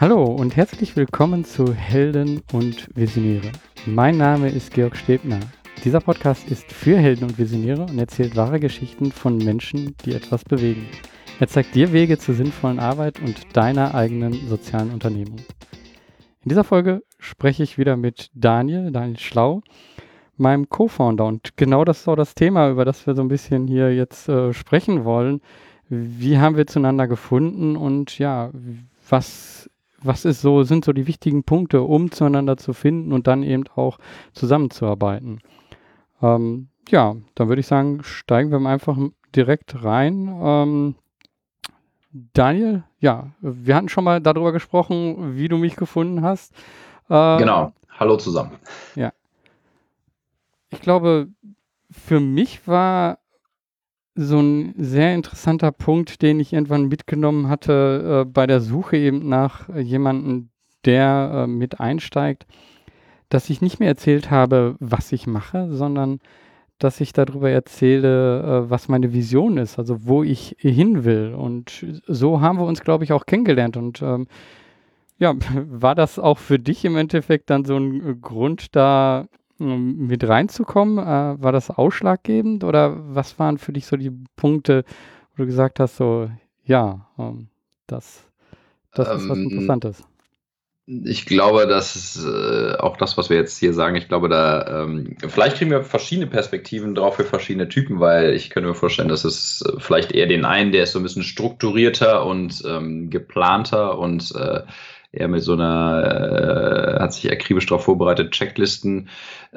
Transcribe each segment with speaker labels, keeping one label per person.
Speaker 1: Hallo und herzlich willkommen zu Helden und Visionäre. Mein Name ist Georg Stebner. Dieser Podcast ist für Helden und Visionäre und erzählt wahre Geschichten von Menschen, die etwas bewegen. Er zeigt dir Wege zur sinnvollen Arbeit und deiner eigenen sozialen Unternehmung. In dieser Folge spreche ich wieder mit Daniel, Daniel Schlau, meinem Co-Founder. Und genau das ist auch das Thema, über das wir so ein bisschen hier jetzt äh, sprechen wollen. Wie haben wir zueinander gefunden und ja, was was ist so, sind so die wichtigen Punkte, um zueinander zu finden und dann eben auch zusammenzuarbeiten. Ähm, ja, dann würde ich sagen, steigen wir mal einfach direkt rein. Ähm, Daniel, ja, wir hatten schon mal darüber gesprochen, wie du mich gefunden hast.
Speaker 2: Äh, genau. Hallo zusammen.
Speaker 1: Ja. Ich glaube, für mich war so ein sehr interessanter Punkt, den ich irgendwann mitgenommen hatte äh, bei der Suche eben nach äh, jemandem, der äh, mit einsteigt, dass ich nicht mehr erzählt habe, was ich mache, sondern dass ich darüber erzähle, äh, was meine Vision ist, also wo ich hin will. Und so haben wir uns, glaube ich, auch kennengelernt. Und ähm, ja, war das auch für dich im Endeffekt dann so ein Grund, da mit reinzukommen? Äh, war das ausschlaggebend oder was waren für dich so die Punkte, wo du gesagt hast, so, ja, ähm, das, das ähm, ist was ähm, Interessantes?
Speaker 2: Ich glaube, das ist äh, auch das, was wir jetzt hier sagen. Ich glaube, da ähm, vielleicht kriegen wir verschiedene Perspektiven drauf für verschiedene Typen, weil ich könnte mir vorstellen, dass es äh, vielleicht eher den einen, der ist so ein bisschen strukturierter und ähm, geplanter und äh, eher mit so einer, äh, hat sich akribisch darauf vorbereitet, Checklisten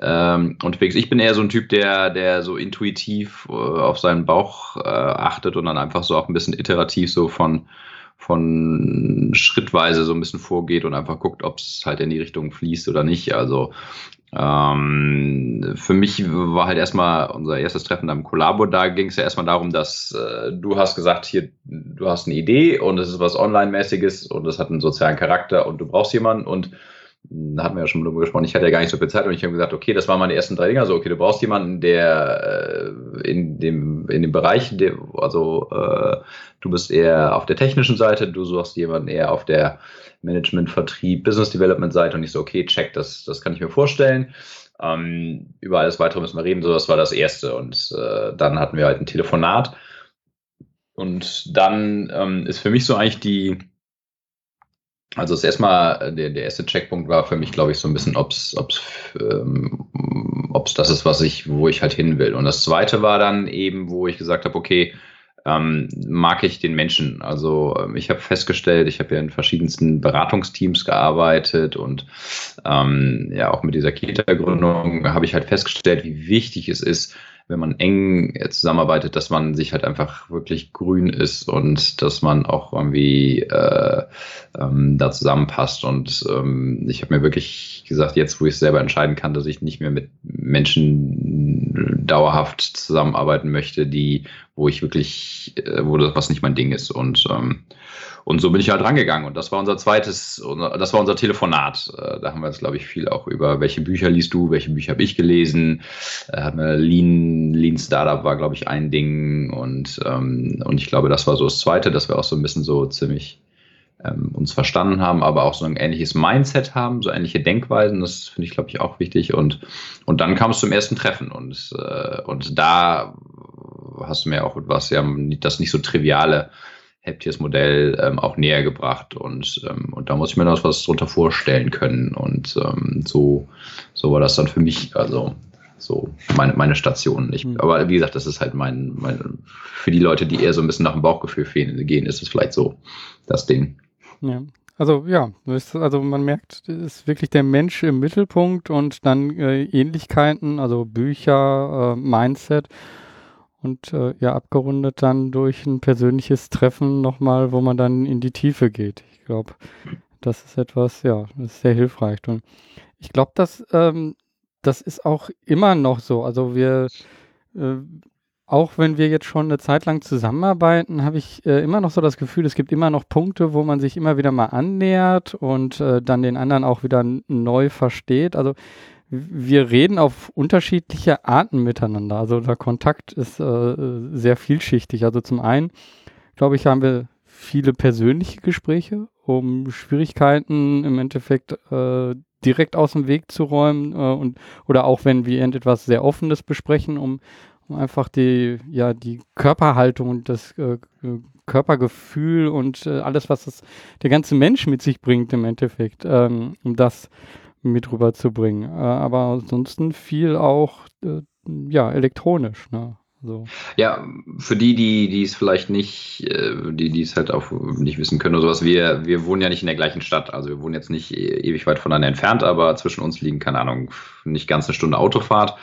Speaker 2: ähm, unterwegs. Ich bin eher so ein Typ, der, der so intuitiv äh, auf seinen Bauch äh, achtet und dann einfach so auch ein bisschen iterativ so von von schrittweise so ein bisschen vorgeht und einfach guckt, ob es halt in die Richtung fließt oder nicht. Also ähm, für mich war halt erstmal unser erstes Treffen am Kollabo, da ging es ja erstmal darum, dass äh, du hast gesagt, hier, du hast eine Idee und es ist was Online-mäßiges und es hat einen sozialen Charakter und du brauchst jemanden. Und da hatten wir ja schon drüber gesprochen, ich hatte ja gar nicht so viel Zeit und ich habe gesagt, okay, das waren meine ersten drei Dinger, so, okay, du brauchst jemanden, der äh, in dem, in dem Bereich, der, also äh, du bist eher auf der technischen Seite, du suchst jemanden eher auf der Management, Vertrieb, Business Development Seite und ich so, okay, check, das, das kann ich mir vorstellen. Ähm, über alles weitere müssen wir reden, so, das war das erste und äh, dann hatten wir halt ein Telefonat und dann ähm, ist für mich so eigentlich die, also das erstmal, äh, der, der erste Checkpunkt war für mich, glaube ich, so ein bisschen, ob es ähm, das ist, was ich, wo ich halt hin will. Und das zweite war dann eben, wo ich gesagt habe, okay, ähm, mag ich den Menschen. Also ähm, ich habe festgestellt, ich habe ja in verschiedensten Beratungsteams gearbeitet und ähm, ja auch mit dieser Kita-Gründung habe ich halt festgestellt, wie wichtig es ist, wenn man eng äh, zusammenarbeitet, dass man sich halt einfach wirklich grün ist und dass man auch irgendwie äh, ähm, da zusammenpasst. Und ähm, ich habe mir wirklich gesagt, jetzt wo ich selber entscheiden kann, dass ich nicht mehr mit Menschen dauerhaft zusammenarbeiten möchte, die, wo ich wirklich, äh, wo das was nicht mein Ding ist. Und ähm, und so bin ich halt rangegangen. Und das war unser zweites, das war unser Telefonat. Äh, da haben wir jetzt, glaube ich, viel auch über, welche Bücher liest du, welche Bücher habe ich gelesen. Äh, Lean, Lean Startup war, glaube ich, ein Ding. Und, ähm, und ich glaube, das war so das zweite, dass wir auch so ein bisschen so ziemlich ähm, uns verstanden haben, aber auch so ein ähnliches Mindset haben, so ähnliche Denkweisen. Das finde ich, glaube ich, auch wichtig. Und, und dann kam es zum ersten Treffen. Und, äh, und da hast du mir auch was ja das nicht so triviale Heptiers Modell ähm, auch näher gebracht und, ähm, und da muss ich mir noch was drunter vorstellen können und ähm, so, so war das dann für mich, also so meine, meine Station. Ich, mhm. Aber wie gesagt, das ist halt mein, mein, für die Leute, die eher so ein bisschen nach dem Bauchgefühl gehen, ist es vielleicht so das Ding.
Speaker 1: Ja. Also ja, also man merkt, es ist wirklich der Mensch im Mittelpunkt und dann äh, Ähnlichkeiten, also Bücher, äh, Mindset und äh, ja, abgerundet dann durch ein persönliches Treffen nochmal, wo man dann in die Tiefe geht. Ich glaube, das ist etwas, ja, das ist sehr hilfreich. Und ich glaube, dass ähm, das ist auch immer noch so. Also wir, äh, auch wenn wir jetzt schon eine Zeit lang zusammenarbeiten, habe ich äh, immer noch so das Gefühl, es gibt immer noch Punkte, wo man sich immer wieder mal annähert und äh, dann den anderen auch wieder neu versteht. Also wir reden auf unterschiedliche Arten miteinander. Also der Kontakt ist äh, sehr vielschichtig. Also zum einen, glaube ich, haben wir viele persönliche Gespräche um Schwierigkeiten im Endeffekt äh, direkt aus dem Weg zu räumen äh, und oder auch wenn wir irgendetwas sehr Offenes besprechen, um, um einfach die, ja, die Körperhaltung und das äh, Körpergefühl und äh, alles, was das, der ganze Mensch mit sich bringt im Endeffekt, ähm, um das mit rüberzubringen. Äh, aber ansonsten viel auch äh, ja, elektronisch. Ne? So.
Speaker 2: Ja, für die, die, die es vielleicht nicht, äh, die, die es halt auch nicht wissen können oder sowas, wir, wir wohnen ja nicht in der gleichen Stadt. Also wir wohnen jetzt nicht e-, ewig weit voneinander entfernt, aber zwischen uns liegen, keine Ahnung, nicht ganz eine Stunde Autofahrt.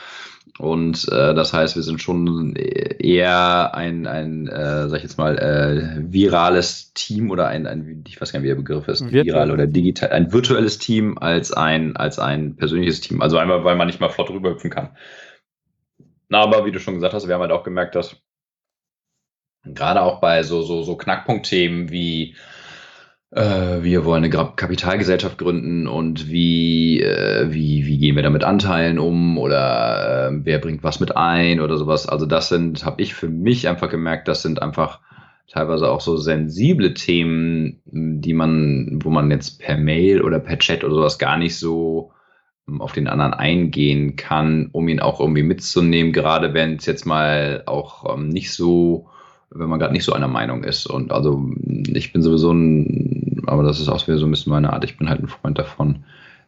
Speaker 2: Und äh, das heißt, wir sind schon eher ein, ein äh, sag ich jetzt mal, äh, virales Team oder ein, ein, ich weiß gar nicht, wie der Begriff ist, Virtual. viral oder digital, ein virtuelles Team als ein, als ein persönliches Team. Also einmal, weil man nicht mal flott rüberhüpfen kann. Na, aber wie du schon gesagt hast, wir haben halt auch gemerkt, dass gerade auch bei so, so, so Knackpunktthemen wie äh, wir wollen eine Kapitalgesellschaft gründen und wie, äh, wie, wie gehen wir da mit Anteilen um oder äh, wer bringt was mit ein oder sowas. Also das sind, habe ich für mich einfach gemerkt, das sind einfach teilweise auch so sensible Themen, die man, wo man jetzt per Mail oder per Chat oder sowas gar nicht so ähm, auf den anderen eingehen kann, um ihn auch irgendwie mitzunehmen, gerade wenn es jetzt mal auch ähm, nicht so, wenn man gerade nicht so einer Meinung ist. Und also ich bin sowieso ein, aber das ist auch wieder so ein bisschen meine Art, ich bin halt ein Freund davon,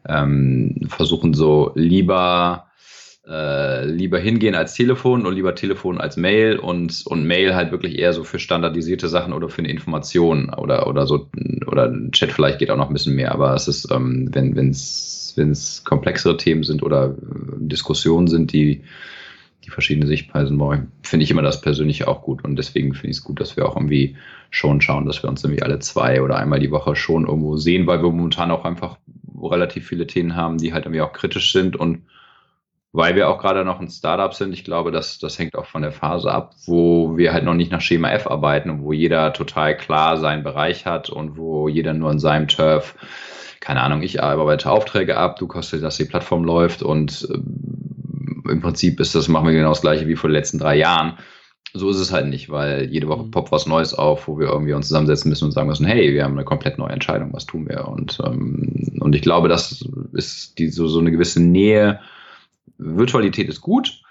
Speaker 2: ähm, versuchen so lieber äh, lieber hingehen als Telefon und lieber Telefon als Mail und, und Mail halt wirklich eher so für standardisierte Sachen oder für eine Information oder, oder so, oder Chat vielleicht geht auch noch ein bisschen mehr, aber es ist, ähm, wenn es komplexere Themen sind oder äh, Diskussionen sind, die, die verschiedene Sichtweisen wollen, finde ich immer das persönlich auch gut. Und deswegen finde ich es gut, dass wir auch irgendwie schon schauen, dass wir uns irgendwie alle zwei oder einmal die Woche schon irgendwo sehen, weil wir momentan auch einfach relativ viele Themen haben, die halt irgendwie auch kritisch sind und weil wir auch gerade noch ein Startup sind, ich glaube, das, das hängt auch von der Phase ab, wo wir halt noch nicht nach Schema F arbeiten und wo jeder total klar seinen Bereich hat und wo jeder nur in seinem Turf keine Ahnung, ich arbeite Aufträge ab, du kostet, dass die Plattform läuft und äh, im Prinzip ist das, machen wir genau das gleiche wie vor den letzten drei Jahren. So ist es halt nicht, weil jede Woche mhm. poppt was Neues auf, wo wir irgendwie uns zusammensetzen müssen und sagen müssen, hey, wir haben eine komplett neue Entscheidung, was tun wir? Und, ähm, und ich glaube, das ist die, so, so eine gewisse Nähe. Virtualität ist gut,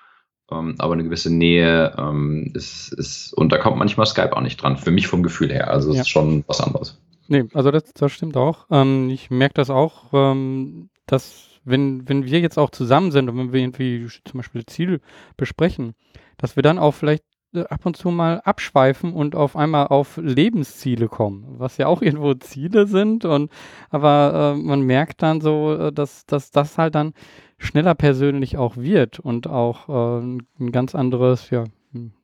Speaker 2: ähm, aber eine gewisse Nähe ähm, ist, ist, und da kommt manchmal Skype auch nicht dran, für mich vom Gefühl her. Also es ja. ist schon was anderes.
Speaker 1: Nee, also das, das stimmt auch. Ähm, ich merke das auch, ähm, dass wenn, wenn wir jetzt auch zusammen sind und wenn wir irgendwie zum Beispiel Ziel besprechen, dass wir dann auch vielleicht äh, ab und zu mal abschweifen und auf einmal auf Lebensziele kommen, was ja auch irgendwo Ziele sind und aber äh, man merkt dann so, äh, dass, dass das halt dann schneller persönlich auch wird und auch äh, ein ganz anderes, ja,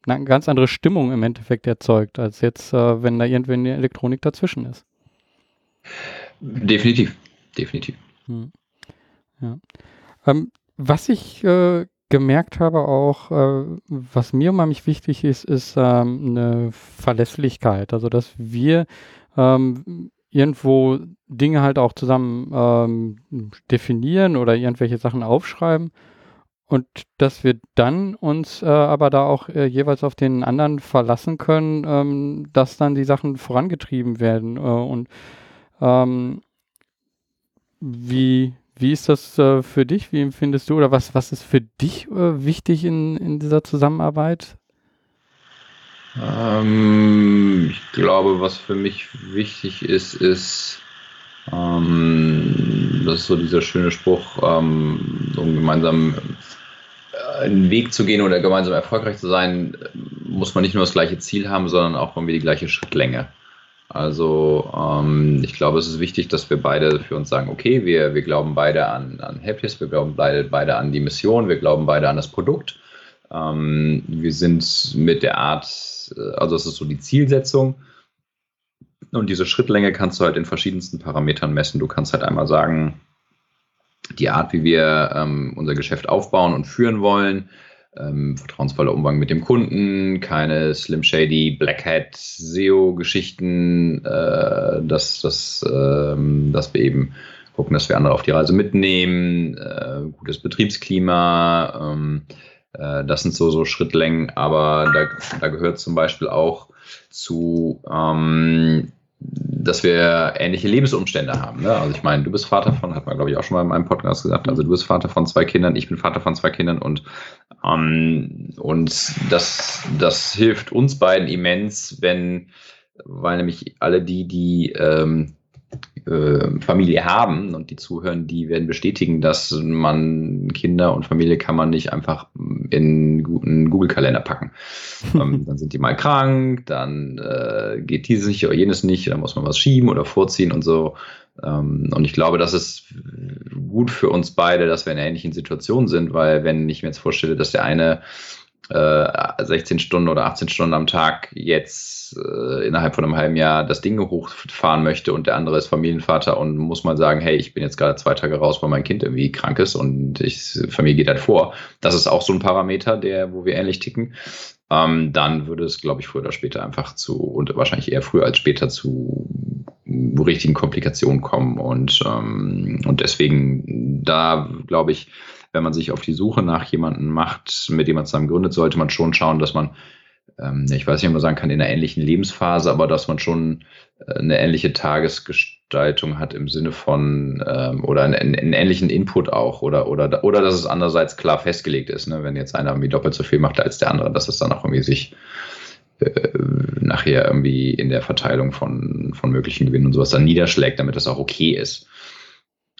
Speaker 1: eine ganz andere Stimmung im Endeffekt erzeugt, als jetzt, äh, wenn da irgendwie eine Elektronik dazwischen ist.
Speaker 2: Definitiv, definitiv. Hm.
Speaker 1: Ja. Ähm, was ich äh, gemerkt habe auch, äh, was mir unheimlich wichtig ist, ist ähm, eine Verlässlichkeit. Also, dass wir ähm, irgendwo Dinge halt auch zusammen ähm, definieren oder irgendwelche Sachen aufschreiben und dass wir dann uns äh, aber da auch äh, jeweils auf den anderen verlassen können, ähm, dass dann die Sachen vorangetrieben werden äh, und ähm, wie, wie ist das äh, für dich? Wie empfindest du oder was, was ist für dich äh, wichtig in, in dieser Zusammenarbeit?
Speaker 2: Ähm, ich glaube, was für mich wichtig ist, ist, ähm, das ist so dieser schöne Spruch, ähm, um gemeinsam äh, einen Weg zu gehen oder gemeinsam erfolgreich zu sein, muss man nicht nur das gleiche Ziel haben, sondern auch irgendwie die gleiche Schrittlänge. Also ähm, ich glaube, es ist wichtig, dass wir beide für uns sagen, okay, wir, wir glauben beide an, an Happiest, wir glauben beide, beide an die Mission, wir glauben beide an das Produkt. Ähm, wir sind mit der Art, äh, also es ist so die Zielsetzung. Und diese Schrittlänge kannst du halt in verschiedensten Parametern messen. Du kannst halt einmal sagen, die Art, wie wir ähm, unser Geschäft aufbauen und führen wollen, ähm, vertrauensvoller Umgang mit dem Kunden, keine Slim Shady, Black Hat, SEO-Geschichten, äh, dass, dass, ähm, dass wir eben gucken, dass wir andere auf die Reise mitnehmen, äh, gutes Betriebsklima, ähm, äh, das sind so, so Schrittlängen, aber da, da gehört zum Beispiel auch zu, ähm, dass wir ähnliche Lebensumstände haben. Ne? Also ich meine, du bist Vater von, hat man glaube ich auch schon mal in meinem Podcast gesagt, also du bist Vater von zwei Kindern, ich bin Vater von zwei Kindern und, ähm, und das, das hilft uns beiden immens, wenn, weil nämlich alle die, die ähm, äh, Familie haben und die zuhören, die werden bestätigen, dass man Kinder und Familie kann man nicht einfach in einen Google-Kalender packen. ähm, dann sind die mal krank, dann äh, geht dieses nicht oder jenes nicht, dann muss man was schieben oder vorziehen und so. Ähm, und ich glaube, das ist gut für uns beide, dass wir in einer ähnlichen Situation sind, weil wenn ich mir jetzt vorstelle, dass der eine 16 äh, Stunden oder 18 Stunden am Tag jetzt äh, innerhalb von einem halben Jahr das Ding hochfahren möchte und der andere ist Familienvater und muss mal sagen, hey, ich bin jetzt gerade zwei Tage raus, weil mein Kind irgendwie krank ist und ich, Familie geht halt vor. Das ist auch so ein Parameter, der, wo wir ähnlich ticken. Ähm, dann würde es, glaube ich, früher oder später einfach zu, und wahrscheinlich eher früher als später zu richtigen Komplikationen kommen. Und, ähm, und deswegen, da glaube ich, wenn man sich auf die Suche nach jemandem macht, mit dem man zusammen gründet, sollte man schon schauen, dass man, ähm, ich weiß nicht, ob man sagen kann, in einer ähnlichen Lebensphase, aber dass man schon äh, eine ähnliche Tagesgestaltung hat im Sinne von ähm, oder einen, einen, ähnlichen Input auch oder, oder, oder dass es andererseits klar festgelegt ist, ne? wenn jetzt einer irgendwie doppelt so viel macht als der andere, dass es dann auch irgendwie sich äh, nachher irgendwie in der Verteilung von, von möglichen Gewinnen und sowas dann niederschlägt, damit das auch okay ist.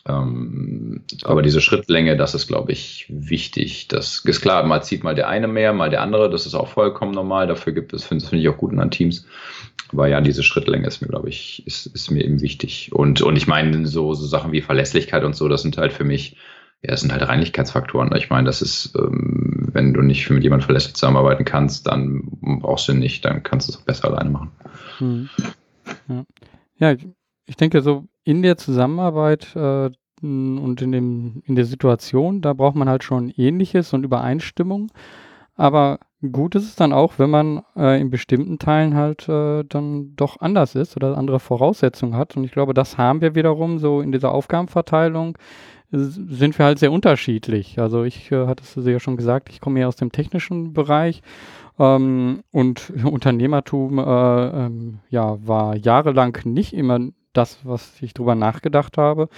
Speaker 2: Ähm, aber diese Schrittlänge, das ist, glaube ich, wichtig. Das ist klar, mal zieht mal der eine mehr, mal der andere. Das ist auch vollkommen normal. Dafür gibt es, finde find ich auch gut an Teams. Aber ja, diese Schrittlänge ist mir, glaube ich, ist, ist mir eben wichtig. Und, und ich meine, so, so Sachen wie Verlässlichkeit und so, das sind halt für mich, ja, das sind halt Reinlichkeitsfaktoren. Ich meine, das ist, ähm, wenn du nicht mit jemandem verlässlich zusammenarbeiten kannst, dann brauchst du ihn nicht, dann kannst du es auch besser alleine machen. Hm.
Speaker 1: Ja. ja, ich denke, so in der Zusammenarbeit äh, und in, dem, in der Situation, da braucht man halt schon Ähnliches und Übereinstimmung. Aber gut ist es dann auch, wenn man äh, in bestimmten Teilen halt äh, dann doch anders ist oder andere Voraussetzungen hat. Und ich glaube, das haben wir wiederum so in dieser Aufgabenverteilung sind wir halt sehr unterschiedlich. Also ich äh, hattest du ja schon gesagt, ich komme eher aus dem technischen Bereich ähm, und Unternehmertum äh, ähm, ja war jahrelang nicht immer das, was ich drüber nachgedacht habe.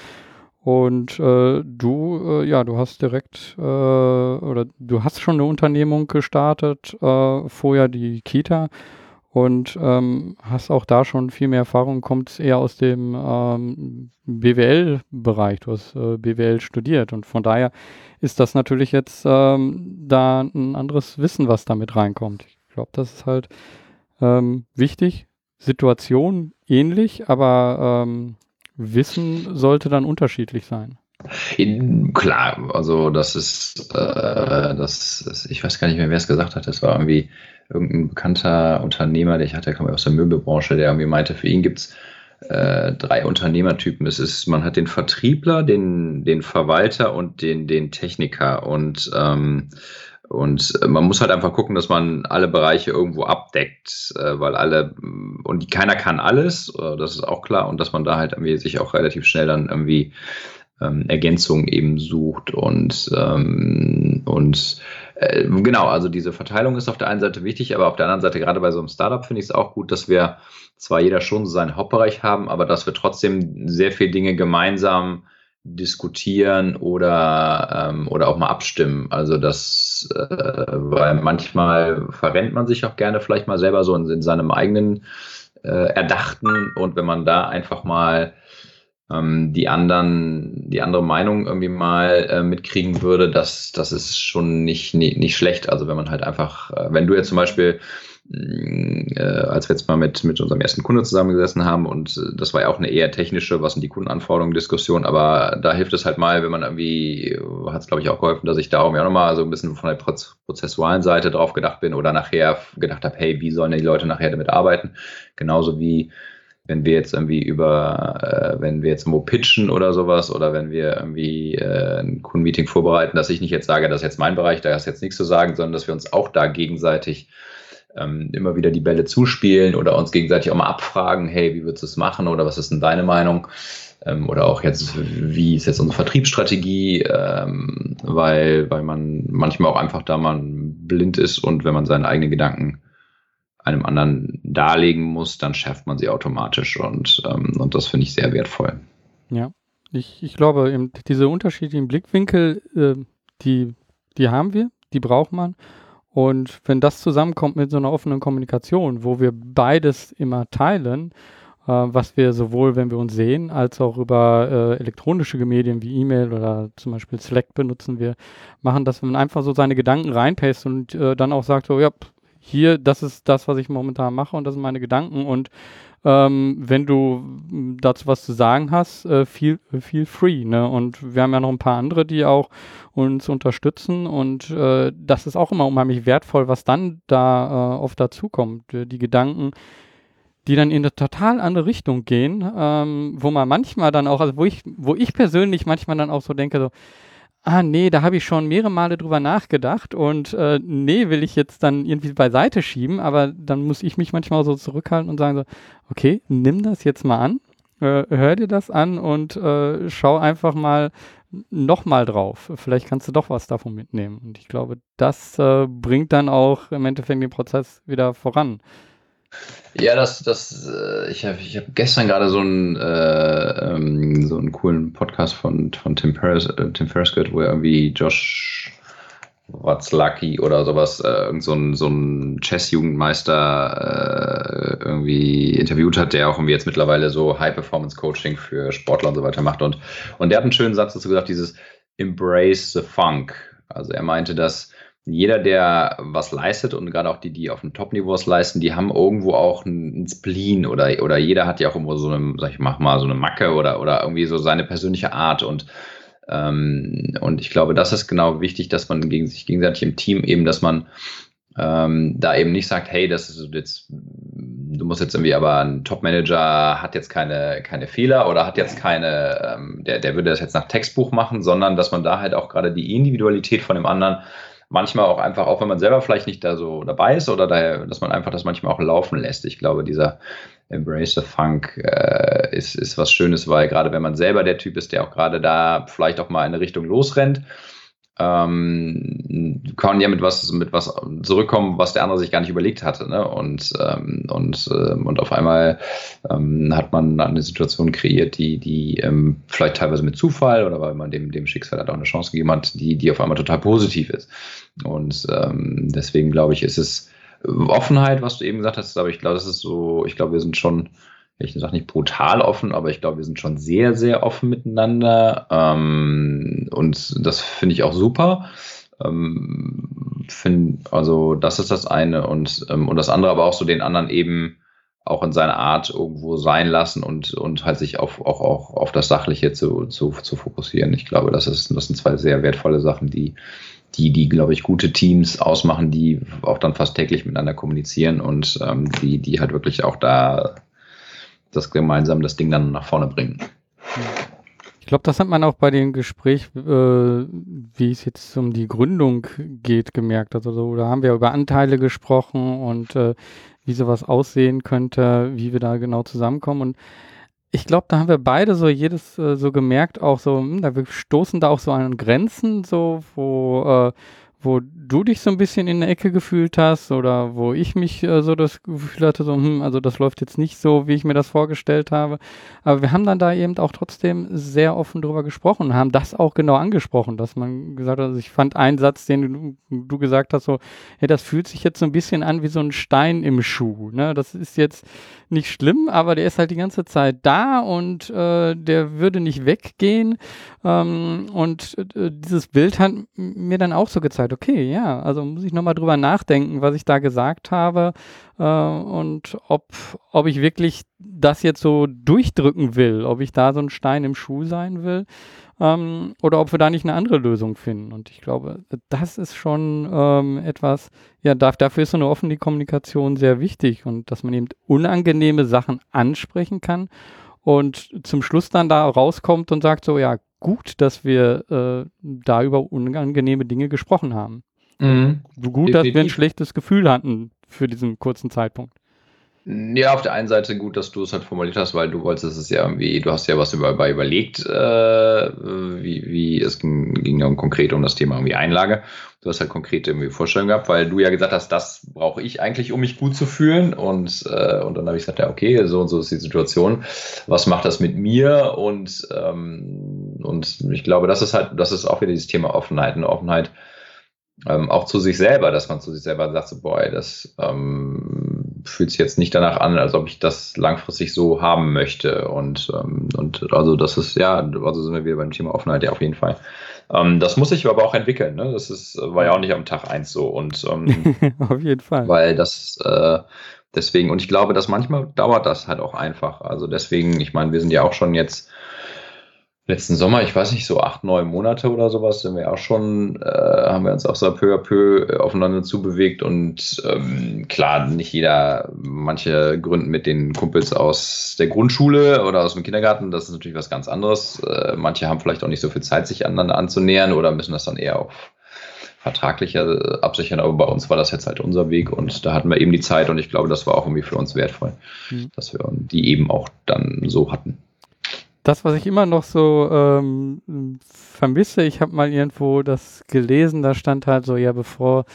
Speaker 1: Und äh, du, äh, ja, du hast direkt äh, oder du hast schon eine Unternehmung gestartet, äh, vorher die Kita und ähm, hast auch da schon viel mehr Erfahrung, kommt eher aus dem ähm, BWL-Bereich. Du hast äh, BWL studiert und von daher ist das natürlich jetzt ähm, da ein anderes Wissen, was damit reinkommt. Ich glaube, das ist halt ähm, wichtig. Situation ähnlich, aber ähm, Wissen sollte dann unterschiedlich sein.
Speaker 2: Klar, also das ist, äh, das ist, ich weiß gar nicht mehr, wer es gesagt hat. Das war irgendwie irgendein bekannter Unternehmer, der ich hatte, der kam aus der Möbelbranche, der irgendwie meinte, für ihn gibt es äh, drei Unternehmertypen. Es ist, man hat den Vertriebler, den, den Verwalter und den, den Techniker. Und ähm, und äh, man muss halt einfach gucken, dass man alle Bereiche irgendwo abdeckt, äh, weil alle, und keiner kann alles, äh, das ist auch klar, und dass man da halt irgendwie sich auch relativ schnell dann irgendwie ähm, Ergänzungen eben sucht und, ähm, und äh, genau, also diese Verteilung ist auf der einen Seite wichtig, aber auf der anderen Seite, gerade bei so einem Startup, finde ich es auch gut, dass wir zwar jeder schon seinen Hauptbereich haben, aber dass wir trotzdem sehr viele Dinge gemeinsam diskutieren oder, ähm, oder auch mal abstimmen. Also das, äh, weil manchmal verrennt man sich auch gerne vielleicht mal selber so in, in seinem eigenen äh, Erdachten und wenn man da einfach mal ähm, die anderen, die andere Meinung irgendwie mal äh, mitkriegen würde, das, das ist schon nicht, nicht, nicht schlecht. Also wenn man halt einfach, äh, wenn du jetzt zum Beispiel äh, als wir jetzt mal mit, mit unserem ersten Kunde zusammengesessen haben und äh, das war ja auch eine eher technische, was sind die Kundenanforderungen, Diskussion, aber da hilft es halt mal, wenn man irgendwie, hat es glaube ich auch geholfen, dass ich darum ja nochmal so ein bisschen von der prozessualen Seite drauf gedacht bin oder nachher gedacht habe, hey, wie sollen denn die Leute nachher damit arbeiten? Genauso wie wenn wir jetzt irgendwie über, äh, wenn wir jetzt irgendwo pitchen oder sowas oder wenn wir irgendwie äh, ein Kundenmeeting vorbereiten, dass ich nicht jetzt sage, das ist jetzt mein Bereich, da ist jetzt nichts zu sagen, sondern dass wir uns auch da gegenseitig ähm, immer wieder die Bälle zuspielen oder uns gegenseitig auch mal abfragen, hey, wie würdest du es machen oder was ist denn deine Meinung? Ähm, oder auch jetzt, wie ist jetzt unsere Vertriebsstrategie, ähm, weil, weil man manchmal auch einfach da mal blind ist und wenn man seine eigenen Gedanken einem anderen darlegen muss, dann schärft man sie automatisch und, ähm, und das finde ich sehr wertvoll.
Speaker 1: Ja, ich, ich glaube, diese unterschiedlichen Blickwinkel, äh, die, die haben wir, die braucht man. Und wenn das zusammenkommt mit so einer offenen Kommunikation, wo wir beides immer teilen, äh, was wir sowohl, wenn wir uns sehen, als auch über äh, elektronische Medien wie E-Mail oder zum Beispiel Slack benutzen wir, machen, dass man einfach so seine Gedanken reinpasst und äh, dann auch sagt, so, ja, hier, das ist das, was ich momentan mache und das sind meine Gedanken und ähm, wenn du dazu was zu sagen hast, äh, feel, feel free. Ne? Und wir haben ja noch ein paar andere, die auch uns unterstützen und äh, das ist auch immer unheimlich wertvoll, was dann da äh, oft dazukommt. Die Gedanken, die dann in eine total andere Richtung gehen, ähm, wo man manchmal dann auch, also wo ich, wo ich persönlich manchmal dann auch so denke, so, ah nee, da habe ich schon mehrere Male drüber nachgedacht und äh, nee, will ich jetzt dann irgendwie beiseite schieben, aber dann muss ich mich manchmal so zurückhalten und sagen so, okay, nimm das jetzt mal an, äh, hör dir das an und äh, schau einfach mal nochmal drauf. Vielleicht kannst du doch was davon mitnehmen. Und ich glaube, das äh, bringt dann auch im Endeffekt den Prozess wieder voran.
Speaker 2: Ja, das, das, äh, ich habe ich hab gestern gerade so einen, äh, ähm, so einen coolen Podcast von, von Tim Ferriss, äh, Tim Ferriss gehört, wo er irgendwie Josh What's Lucky oder sowas, äh, irgend so ein, so ein Chess-Jugendmeister äh, irgendwie interviewt hat, der auch irgendwie jetzt mittlerweile so High-Performance-Coaching für Sportler und so weiter macht. Und, und der hat einen schönen Satz dazu gesagt, dieses Embrace the Funk. Also er meinte, dass jeder, der was leistet und gerade auch die, die auf dem Top-Niveau was leisten, die haben irgendwo auch einen Spleen oder, oder jeder hat ja auch irgendwo so eine, sag ich mach mal, so eine Macke oder, oder irgendwie so seine persönliche Art und ähm, und ich glaube, das ist genau wichtig, dass man gegen sich gegenseitig im Team eben, dass man ähm, da eben nicht sagt, hey, das ist jetzt, du musst jetzt irgendwie, aber ein Top-Manager hat jetzt keine, keine Fehler oder hat jetzt keine, ähm, der, der würde das jetzt nach Textbuch machen, sondern dass man da halt auch gerade die Individualität von dem anderen manchmal auch einfach, auch wenn man selber vielleicht nicht da so dabei ist oder daher, dass man einfach das manchmal auch laufen lässt. Ich glaube, dieser Embrace the Funk äh, ist, ist was Schönes, weil gerade wenn man selber der Typ ist, der auch gerade da vielleicht auch mal in eine Richtung losrennt, ähm, kann ja mit was, mit was zurückkommen, was der andere sich gar nicht überlegt hatte. Ne? Und, ähm, und, äh, und auf einmal ähm, hat man eine Situation kreiert, die, die ähm, vielleicht teilweise mit Zufall oder weil man dem, dem Schicksal halt auch eine Chance gegeben hat, die, die auf einmal total positiv ist. Und ähm, deswegen glaube ich, ist es Offenheit, was du eben gesagt hast, aber ich glaube, das ist so, ich glaube, wir sind schon ich sage nicht brutal offen, aber ich glaube, wir sind schon sehr, sehr offen miteinander. Ähm, und das finde ich auch super. Ähm, find, also, das ist das eine. Und, ähm, und das andere aber auch so den anderen eben auch in seiner Art irgendwo sein lassen und, und halt sich auf, auch, auch auf das Sachliche zu, zu, zu fokussieren. Ich glaube, das, ist, das sind zwei sehr wertvolle Sachen, die, die, die, glaube ich, gute Teams ausmachen, die auch dann fast täglich miteinander kommunizieren und ähm, die, die halt wirklich auch da das gemeinsam das Ding dann nach vorne bringen.
Speaker 1: Ich glaube, das hat man auch bei dem Gespräch, äh, wie es jetzt um die Gründung geht, gemerkt. Also so, da haben wir über Anteile gesprochen und äh, wie sowas aussehen könnte, wie wir da genau zusammenkommen. Und ich glaube, da haben wir beide so jedes äh, so gemerkt, auch so, hm, da wir stoßen da auch so an Grenzen, so, wo äh, wo du dich so ein bisschen in der Ecke gefühlt hast oder wo ich mich äh, so das Gefühl hatte, so, hm, also das läuft jetzt nicht so, wie ich mir das vorgestellt habe. Aber wir haben dann da eben auch trotzdem sehr offen drüber gesprochen und haben das auch genau angesprochen, dass man gesagt hat, also ich fand einen Satz, den du, du gesagt hast, so, hey, das fühlt sich jetzt so ein bisschen an wie so ein Stein im Schuh. Ne? Das ist jetzt nicht schlimm, aber der ist halt die ganze Zeit da und äh, der würde nicht weggehen. Ähm, und äh, dieses Bild hat mir dann auch so gezeigt, okay, ja, also muss ich nochmal drüber nachdenken, was ich da gesagt habe äh, und ob, ob ich wirklich das jetzt so durchdrücken will, ob ich da so ein Stein im Schuh sein will ähm, oder ob wir da nicht eine andere Lösung finden. Und ich glaube, das ist schon ähm, etwas, ja, darf, dafür ist so eine offene Kommunikation sehr wichtig und dass man eben unangenehme Sachen ansprechen kann und zum Schluss dann da rauskommt und sagt so, ja, gut, dass wir äh, da über unangenehme Dinge gesprochen haben. Mhm. Gut, Definitiv. dass wir ein schlechtes Gefühl hatten für diesen kurzen Zeitpunkt.
Speaker 2: Ja, auf der einen Seite gut, dass du es halt formuliert hast, weil du wolltest es ja irgendwie, du hast ja was über, überlegt, äh, wie, wie es ging, ging konkret um das Thema irgendwie Einlage. Du hast halt konkrete irgendwie Vorstellungen gehabt, weil du ja gesagt hast, das brauche ich eigentlich, um mich gut zu fühlen. Und, äh, und dann habe ich gesagt, ja, okay, so und so ist die Situation. Was macht das mit mir? Und, ähm, und ich glaube, das ist halt, das ist auch wieder dieses Thema Offenheit. Eine Offenheit ähm, auch zu sich selber, dass man zu sich selber sagt, so, boy, das ähm, fühlt sich jetzt nicht danach an, als ob ich das langfristig so haben möchte. Und, ähm, und also das ist, ja, also sind wir wieder beim Thema Offenheit, ja, auf jeden Fall. Ähm, das muss sich aber auch entwickeln, ne? Das ist, war ja auch nicht am Tag eins so. Und ähm,
Speaker 1: auf jeden Fall.
Speaker 2: Weil das äh, deswegen, und ich glaube, dass manchmal dauert das halt auch einfach. Also deswegen, ich meine, wir sind ja auch schon jetzt letzten Sommer, ich weiß nicht, so acht, neun Monate oder sowas, sind wir auch schon, äh, haben wir uns auch so peu à peu äh, aufeinander zubewegt und ähm, klar, nicht jeder, manche gründen mit den Kumpels aus der Grundschule oder aus dem Kindergarten, das ist natürlich was ganz anderes. Äh, manche haben vielleicht auch nicht so viel Zeit, sich aneinander anzunähern oder müssen das dann eher auf vertraglicher absichern, aber bei uns war das jetzt halt unser Weg und da hatten wir eben die Zeit und ich glaube, das war auch irgendwie für uns wertvoll, mhm. dass wir die eben auch dann so hatten
Speaker 1: das, was ich immer noch so ähm, vermisse, ich habe mal irgendwo das gelesen, da stand halt so, ja, bevor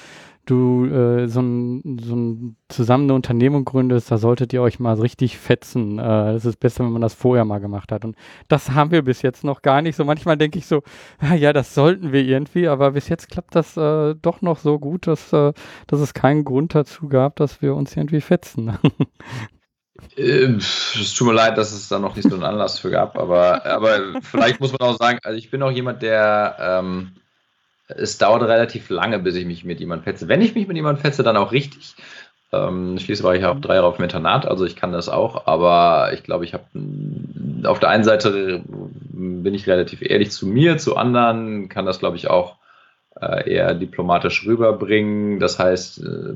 Speaker 1: du äh, so, ein, so ein zusammen eine Unternehmung gründest, da solltet ihr euch mal richtig fetzen. Äh, ist besser, wenn man das vorher mal gemacht hat. Und das haben wir bis jetzt noch gar nicht. So manchmal denke ich so, ja, das sollten wir irgendwie, aber bis jetzt klappt das äh, doch noch so gut, dass, äh, dass es keinen Grund dazu gab, dass wir uns irgendwie fetzen.
Speaker 2: Äh, es tut mir leid, dass es da noch nicht so einen Anlass für gab, aber, aber vielleicht muss man auch sagen, also ich bin auch jemand, der ähm, es dauert relativ lange, bis ich mich mit jemandem fetze. Wenn ich mich mit jemandem fetze, dann auch richtig. Ähm, schließlich war ich auch drei Jahre auf dem Internat, also ich kann das auch, aber ich glaube, ich habe auf der einen Seite bin ich relativ ehrlich zu mir, zu anderen kann das, glaube ich, auch eher diplomatisch rüberbringen. Das heißt, äh,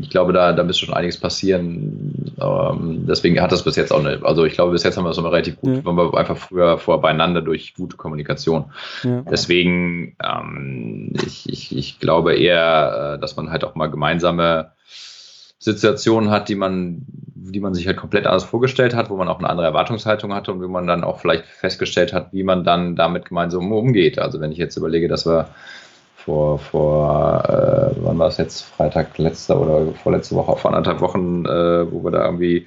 Speaker 2: ich glaube, da, da müsste schon einiges passieren. Ähm, deswegen hat das bis jetzt auch eine, also ich glaube, bis jetzt haben wir es immer relativ gut, ja. waren wir einfach früher vor beieinander durch gute Kommunikation. Ja. Deswegen, ähm, ich, ich, ich glaube eher, äh, dass man halt auch mal gemeinsame Situationen hat, die man, die man sich halt komplett anders vorgestellt hat, wo man auch eine andere Erwartungshaltung hatte und wo man dann auch vielleicht festgestellt hat, wie man dann damit gemeinsam umgeht. Also wenn ich jetzt überlege, dass wir vor, vor äh, wann war es jetzt, Freitag letzter oder vorletzte Woche, vor anderthalb Wochen, äh, wo wir da irgendwie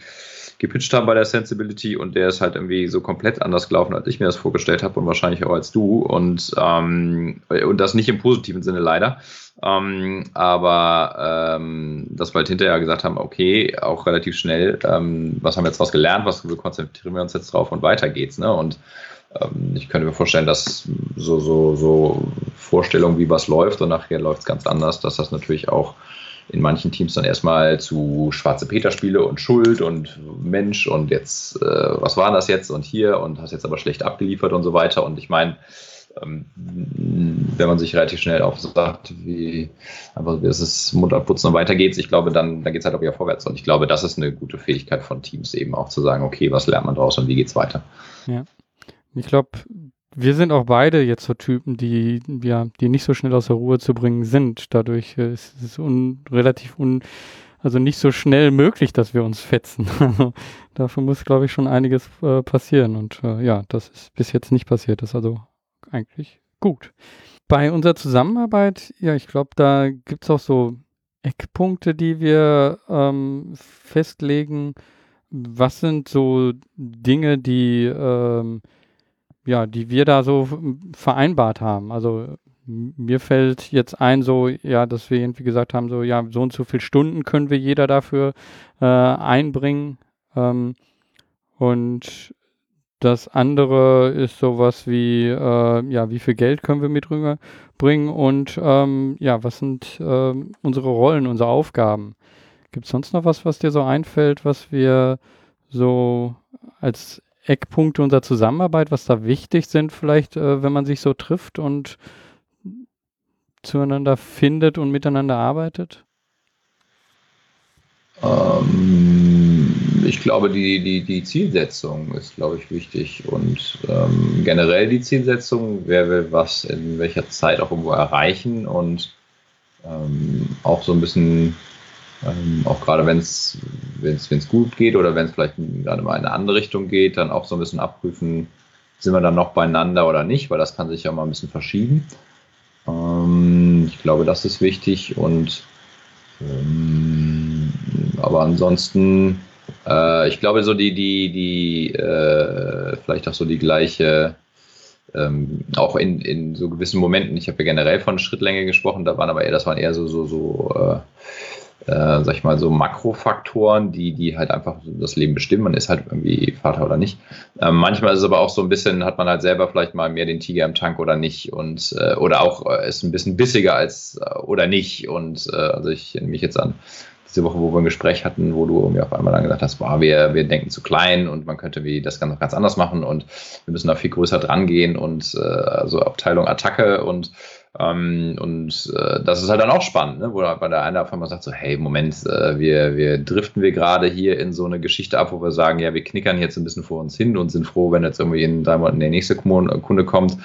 Speaker 2: gepitcht haben bei der Sensibility und der ist halt irgendwie so komplett anders gelaufen, als ich mir das vorgestellt habe und wahrscheinlich auch als du und, ähm, und das nicht im positiven Sinne leider. Ähm, aber ähm, dass wir halt hinterher gesagt haben, okay, auch relativ schnell, ähm, was haben wir jetzt was gelernt, was konzentrieren wir uns jetzt drauf und weiter geht's. Ne? Und ähm, ich könnte mir vorstellen, dass so, so, so Vorstellungen, wie was läuft und nachher läuft es ganz anders, dass das natürlich auch in manchen Teams dann erstmal zu Schwarze Peter-Spiele und Schuld und Mensch und jetzt, äh, was war das jetzt und hier und hast jetzt aber schlecht abgeliefert und so weiter. Und ich meine, ähm, wenn man sich relativ schnell auch sagt, wie einfach es ist Mund abputzen und weiter geht's, ich glaube, dann, dann geht es halt auch wieder vorwärts. Und ich glaube, das ist eine gute Fähigkeit von Teams, eben auch zu sagen, okay, was lernt man daraus und wie geht's weiter.
Speaker 1: Ja. Ich glaube, wir sind auch beide jetzt so Typen, die, ja, die nicht so schnell aus der Ruhe zu bringen sind. Dadurch äh, ist es un, relativ un, also nicht so schnell möglich, dass wir uns fetzen. Dafür muss, glaube ich, schon einiges äh, passieren. Und äh, ja, das ist bis jetzt nicht passiert. Das ist also eigentlich gut. Bei unserer Zusammenarbeit, ja, ich glaube, da gibt es auch so Eckpunkte, die wir ähm, festlegen. Was sind so Dinge, die ähm, ja, die wir da so vereinbart haben. Also mir fällt jetzt ein, so, ja, dass wir irgendwie gesagt haben, so, ja, so und so viele Stunden können wir jeder dafür äh, einbringen. Ähm, und das andere ist sowas wie, äh, ja, wie viel Geld können wir mit rüberbringen und ähm, ja, was sind äh, unsere Rollen, unsere Aufgaben? Gibt es sonst noch was, was dir so einfällt, was wir so als Eckpunkte unserer Zusammenarbeit, was da wichtig sind, vielleicht, äh, wenn man sich so trifft und zueinander findet und miteinander arbeitet?
Speaker 2: Ähm, ich glaube, die, die, die Zielsetzung ist, glaube ich, wichtig und ähm, generell die Zielsetzung, wer will was in welcher Zeit auch irgendwo erreichen und ähm, auch so ein bisschen Ähm, auch gerade wenn es gut geht oder wenn es vielleicht gerade mal in eine andere Richtung geht, dann auch so ein bisschen abprüfen, sind wir dann noch beieinander oder nicht, weil das kann sich ja mal ein bisschen verschieben. Ähm, ich glaube, das ist wichtig und ähm, aber ansonsten, äh, ich glaube, so die, die, die, äh, vielleicht auch so die gleiche, ähm, auch in, in so gewissen Momenten, ich habe ja generell von Schrittlänge gesprochen, da waren aber eher, das waren eher so, so, so äh, äh, sag ich mal, so Makrofaktoren, die, die halt einfach das Leben bestimmen. Man ist halt irgendwie Vater oder nicht. Ähm, manchmal ist es aber auch so ein bisschen, hat man halt selber vielleicht mal mehr den Tiger im Tank oder nicht und äh, oder auch äh, ist ein bisschen bissiger als äh, oder nicht. Und äh, also ich erinnere mich jetzt an diese Woche, wo wir ein Gespräch hatten, wo du mir auf einmal dann gesagt hast, boah, wir, wir denken zu klein und man könnte wie das ganz, ganz anders machen und wir müssen da viel größer dran gehen und äh, also Abteilung Attacke und ähm, und äh, das ist halt dann auch spannend, ne? wo bei der eine auf einmal sagt so, hey, Moment, äh, wir, wir driften wir gerade hier in so eine Geschichte ab, wo wir sagen, ja, wir knickern jetzt ein bisschen vor uns hin und sind froh, wenn jetzt irgendwie in drei Monaten der nächste Kunde kommt.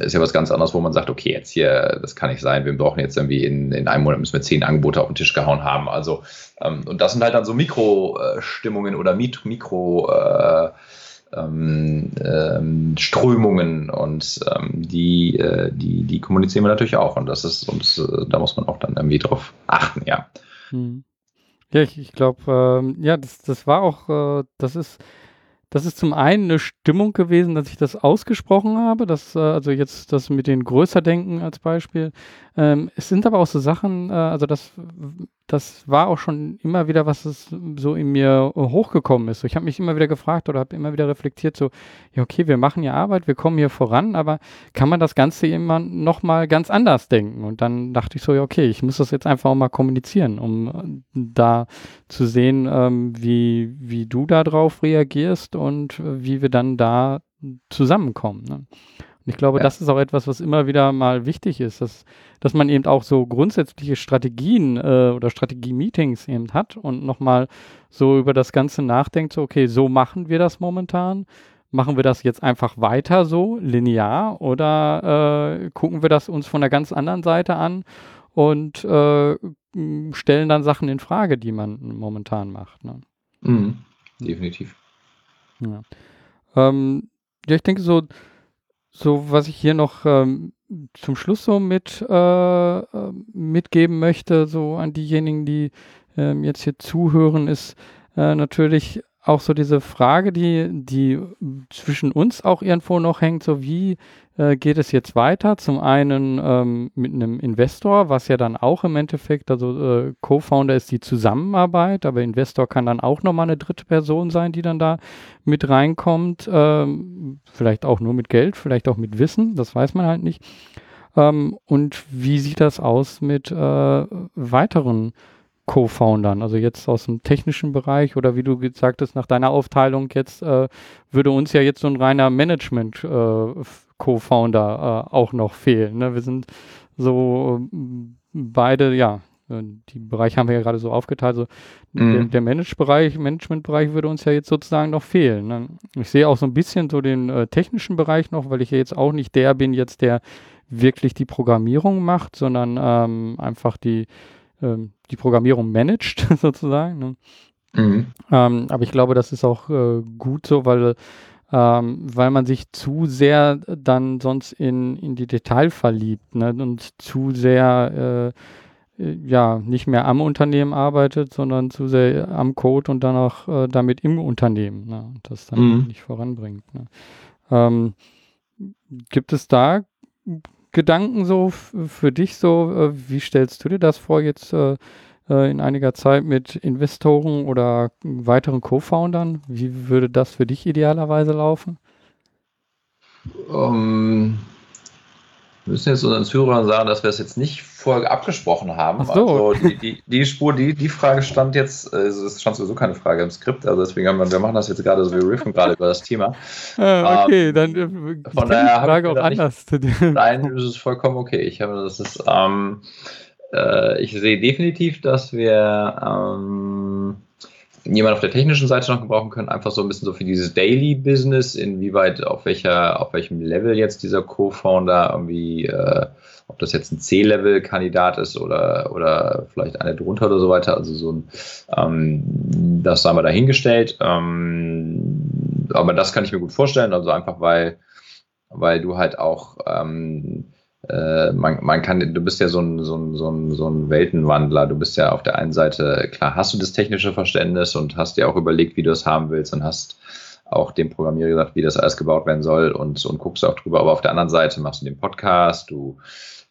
Speaker 2: Ist ja was ganz anderes, wo man sagt, okay, jetzt hier, das kann nicht sein, wir brauchen jetzt irgendwie in, in einem Monat müssen wir zehn Angebote auf den Tisch gehauen haben. Also, ähm, und das sind halt dann so Mikrostimmungen oder Mikro, äh, ähm, ähm, Strömungen und ähm, die, äh, die, die kommunizieren wir natürlich auch und das ist, und äh, da muss man auch dann irgendwie drauf achten, ja. Hm.
Speaker 1: Ja, ich, ich glaube, ähm, ja, das, das war auch, äh, das ist, das ist zum einen eine Stimmung gewesen, dass ich das ausgesprochen habe, dass, äh, also jetzt das mit den Größerdenken als Beispiel. Ähm, es sind aber auch so Sachen, äh, also das das war auch schon immer wieder, was es so in mir hochgekommen ist. Ich habe mich immer wieder gefragt oder habe immer wieder reflektiert, so, ja, okay, wir machen ja Arbeit, wir kommen hier voran, aber kann man das Ganze immer nochmal ganz anders denken? Und dann dachte ich so, ja, okay, ich muss das jetzt einfach mal kommunizieren, um da zu sehen, ähm, wie, wie du da drauf reagierst und wie wir dann da zusammenkommen. Ne? Und ich glaube, ja. das ist auch etwas, was immer wieder mal wichtig ist, dass, dass man eben auch so grundsätzliche Strategien äh, oder Strategie-Meetings eben hat und nochmal so über das Ganze nachdenkt, so, okay, so machen wir das momentan. Machen wir das jetzt einfach weiter so, linear, oder äh, gucken wir das uns von der ganz anderen Seite an und äh, stellen dann Sachen in Frage, die man momentan macht. Ne?
Speaker 2: Mhm, definitiv.
Speaker 1: Ja. Ähm, ja, ich denke so, so, was ich hier noch ähm, zum Schluss so mit äh, äh, mitgeben möchte, so an diejenigen, die ähm, jetzt hier zuhören, ist äh, natürlich auch so diese Frage, die, die zwischen uns auch irgendwo noch hängt, so wie äh, geht es jetzt weiter? Zum einen ähm, mit einem Investor, was ja dann auch im Endeffekt, also äh, Co-Founder ist die Zusammenarbeit, aber Investor kann dann auch nochmal eine dritte Person sein, die dann da mit reinkommt. Ähm, vielleicht auch nur mit Geld, vielleicht auch mit Wissen, das weiß man halt nicht. Ähm, und wie sieht das aus mit äh, weiteren Co-Foundern, also jetzt aus dem technischen Bereich oder wie du gesagt hast, nach deiner Aufteilung jetzt äh, würde uns ja jetzt so ein reiner Management äh, Co-Founder äh, auch noch fehlen. Ne? Wir sind so beide, ja, äh, die Bereiche haben wir ja gerade so aufgeteilt. Also mhm. der, der Manage-Bereich, Management-Bereich würde uns ja jetzt sozusagen noch fehlen. Ne? Ich sehe auch so ein bisschen so den äh, technischen Bereich noch, weil ich ja jetzt auch nicht der bin, jetzt der wirklich die Programmierung macht, sondern ähm, einfach die ähm, die Programmierung managt, sozusagen. Ne? Mhm. Ähm, aber ich glaube, das ist auch äh, gut so, weil, ähm, weil man sich zu sehr dann sonst in, in die Detail verliebt ne? und zu sehr äh, äh, ja nicht mehr am Unternehmen arbeitet, sondern zu sehr am Code und dann auch äh, damit im Unternehmen, ne? und das dann mhm. nicht voranbringt. Ne? Ähm, gibt es da Gedanken so für dich so? Äh, wie stellst du dir das vor jetzt äh, äh, in einiger Zeit mit Investoren oder weiteren Co-Foundern? Wie würde das für dich idealerweise laufen?
Speaker 2: Um, ähm, wir müssen jetzt unseren Zuhörern sagen, dass wir es jetzt nicht vorher abgesprochen haben.
Speaker 1: Ach so.
Speaker 2: Also die, die, die, Spur, die, die Frage stand jetzt, also es stand sowieso keine Frage im Skript, also deswegen haben wir, wir machen das jetzt gerade so, wir riffen gerade über das Thema.
Speaker 1: Ah, okay, ähm, dann äh,
Speaker 2: von daher die Frage auch anders. Nicht, nein, das ist vollkommen okay. Ich habe das ist, ähm, äh, ich sehe definitiv, dass wir ähm, jemand auf der technischen Seite noch gebrauchen können, einfach so ein bisschen so für dieses Daily Business, inwieweit, auf welcher, auf welchem Level jetzt dieser Co-Founder irgendwie, äh, ob das jetzt ein C-Level-Kandidat ist oder, oder vielleicht einer drunter oder so weiter. Also so ein, ähm, das haben wir dahingestellt. Ähm, aber das kann ich mir gut vorstellen, also einfach weil, weil du halt auch ähm, äh, man, man kann, du bist ja so ein, so, ein, so, ein, so ein Weltenwandler. Du bist ja auf der einen Seite, klar, hast du das technische Verständnis und hast dir auch überlegt, wie du es haben willst und hast auch dem Programmierer gesagt, wie das alles gebaut werden soll und, und guckst auch drüber. Aber auf der anderen Seite machst du den Podcast, du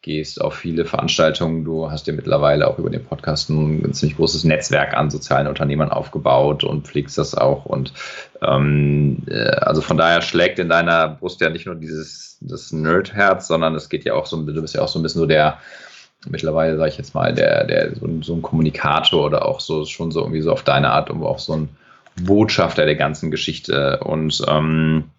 Speaker 2: gehst auf viele Veranstaltungen. Du hast dir mittlerweile auch über den Podcast ein, ziemlich großes Netzwerk an sozialen Unternehmern aufgebaut und pflegst das auch. Und ähm, äh, also von daher schlägt in deiner Brust ja nicht nur dieses das Nerd-Herz, sondern es geht ja auch so, du bist ja auch so ein bisschen so der mittlerweile, sage ich jetzt mal, der, der so ein, so ein Kommunikator oder auch so schon so irgendwie so auf deine Art, aber auch so ein Botschafter der ganzen Geschichte. Und ähm,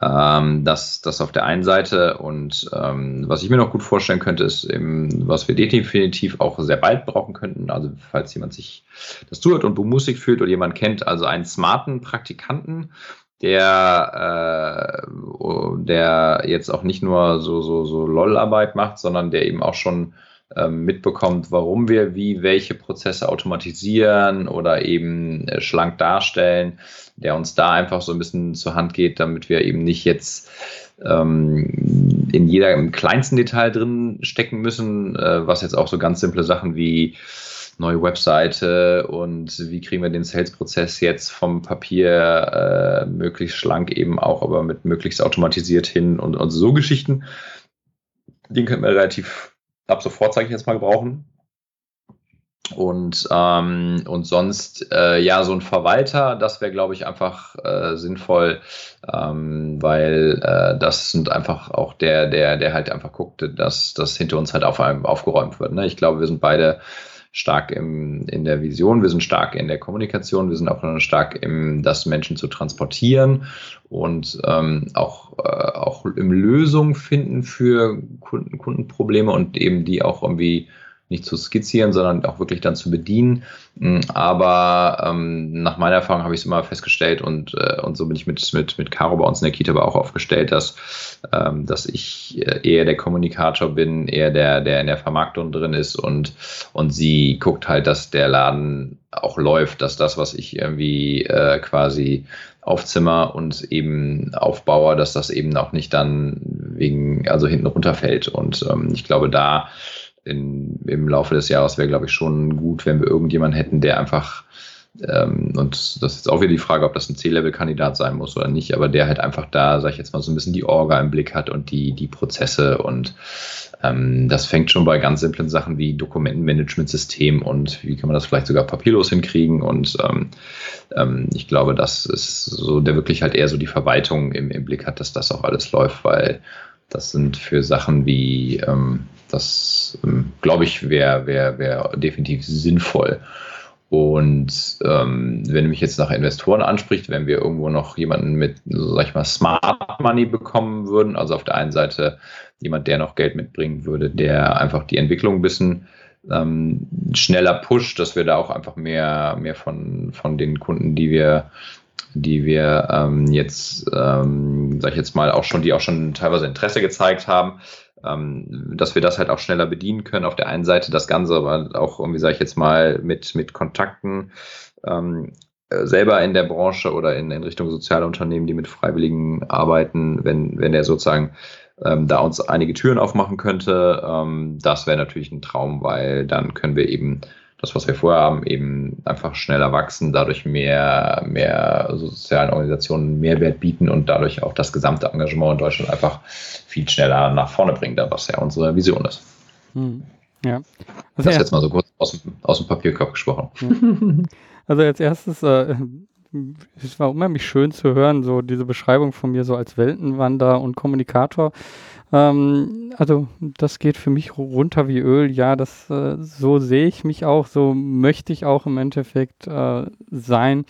Speaker 2: ähm, das, das auf der einen Seite. Und ähm, was ich mir noch gut vorstellen könnte, ist eben, was wir definitiv auch sehr bald brauchen könnten. Also falls jemand sich das zuhört und Musik fühlt oder jemand kennt, also einen smarten Praktikanten, der, äh, der jetzt auch nicht nur so, so, so LOL-Arbeit macht, sondern der eben auch schon mitbekommt, warum wir wie welche Prozesse automatisieren oder eben äh, schlank darstellen, der uns da einfach so ein bisschen zur Hand geht, damit wir eben nicht jetzt ähm, in jeder im kleinsten Detail drin stecken müssen, äh, was jetzt auch so ganz simple Sachen wie neue Webseite und wie kriegen wir den Sales-Prozess jetzt vom Papier äh, möglichst schlank eben auch, aber mit möglichst automatisiert hin und, und so Geschichten. Den können wir relativ ab sofort, sage ich jetzt mal, gebrauchen. Und, ähm, und sonst, äh, ja, so ein Verwalter, das wäre, glaube ich, einfach äh, sinnvoll, ähm, weil äh, das sind einfach auch der, der, der halt einfach guckt, dass das hinter uns halt auf aufgeräumt wird. Ne? Ich glaube, wir sind beide stark im, in der Vision, wir sind stark in der Kommunikation, wir sind auch stark im, das Menschen zu transportieren und ähm, auch, äh, auch im Lösung finden für Kunden, Kundenprobleme und eben die auch irgendwie nicht zu skizzieren, sondern auch wirklich dann zu bedienen. Mm, aber ähm, nach meiner Erfahrung habe ich es immer festgestellt und, äh, und so bin ich mit, mit, mit Caro bei uns in der Kita aber auch aufgestellt, dass, ähm, dass ich äh, eher der Kommunikator bin, eher der, der in der Vermarktung drin ist und, und sie guckt halt, dass der Laden auch läuft, dass das, was ich irgendwie äh, quasi aufzimmer und eben aufbaue, dass das eben auch nicht dann wegen, also hinten runterfällt. Und ähm, ich glaube, da in, im Laufe des Jahres wäre, glaube ich, schon gut, wenn wir irgendjemanden hätten, der einfach, ähm, und das ist jetzt auch wieder die Frage, ob das ein C-Level-Kandidat sein muss oder nicht, aber der halt einfach da, sag ich jetzt mal, so ein bisschen die Orga im Blick hat und die, die Prozesse und ähm, das fängt schon bei ganz simplen Sachen wie Dokumentenmanagementsystem und wie kann man das vielleicht sogar papierlos hinkriegen und ähm, ähm, ich glaube, das ist so, der wirklich halt eher so die Verwaltung im, im Blick hat, dass das auch alles läuft, weil das sind für Sachen wie, ähm, das ähm, glaube ich, wäre wär, wär definitiv sinnvoll. Und ähm, wenn du mich jetzt nach Investoren anspricht, wenn wir irgendwo noch jemanden mit, sag ich mal, Smart Money bekommen würden, also auf der einen Seite jemand, der noch Geld mitbringen würde, der einfach die Entwicklung ein bisschen ähm, schneller pusht, dass wir da auch einfach mehr, mehr von, von den Kunden, die wir die wir ähm, jetzt, ähm, sag ich jetzt mal, auch schon, die auch schon teilweise Interesse gezeigt haben, ähm, dass wir das halt auch schneller bedienen können. Auf der einen Seite das Ganze, aber auch irgendwie, sage ich jetzt mal, mit, mit Kontakten ähm, äh, selber in der Branche oder in, in Richtung soziale Unternehmen, die mit Freiwilligen arbeiten, wenn, wenn der sozusagen ähm, da uns einige Türen aufmachen könnte, ähm, das wäre natürlich ein Traum, weil dann können wir eben das, was wir vorher haben, eben einfach schneller wachsen, dadurch mehr, mehr sozialen Organisationen Mehrwert bieten und dadurch auch das gesamte Engagement in Deutschland einfach viel schneller nach vorne bringen, was ja unsere Vision ist. Hm. Ja. Also das ist jetzt mal so kurz aus dem, aus dem Papierkorb gesprochen.
Speaker 1: Also als erstes, äh, es war unheimlich schön zu hören, so diese Beschreibung von mir so als Weltenwanderer und Kommunikator. Ähm, also das geht für mich runter wie Öl. Ja, das äh, so sehe ich mich auch, so möchte ich auch im Endeffekt äh, sein.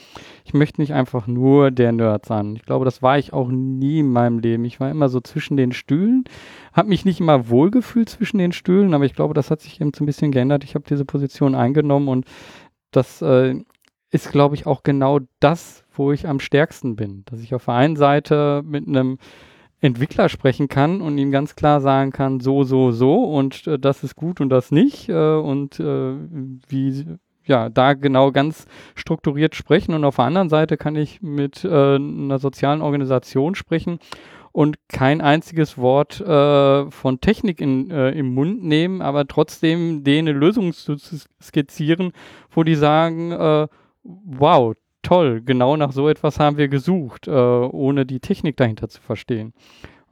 Speaker 1: Ich möchte nicht einfach nur der Nerd sein. Ich glaube, das war ich auch nie in meinem Leben. Ich war immer so zwischen den Stühlen, habe mich nicht immer wohlgefühlt zwischen den Stühlen, aber ich glaube, das hat sich eben so ein bisschen geändert. Ich habe diese Position eingenommen und das äh, ist, glaube ich, auch genau das, wo ich am stärksten bin. Dass ich auf der einen Seite mit einem Entwickler sprechen kann und ihm ganz klar sagen kann, so, so, so und äh, das ist gut und das nicht äh, und äh, wie, ja, da genau ganz strukturiert sprechen. Und auf der anderen Seite kann ich mit äh, einer sozialen Organisation sprechen und kein einziges Wort äh, von Technik in, äh, im Mund nehmen, aber trotzdem denen eine Lösung zu skizzieren, wo die sagen, äh, wow, toll, genau nach so etwas haben wir gesucht, äh, ohne die Technik dahinter zu verstehen.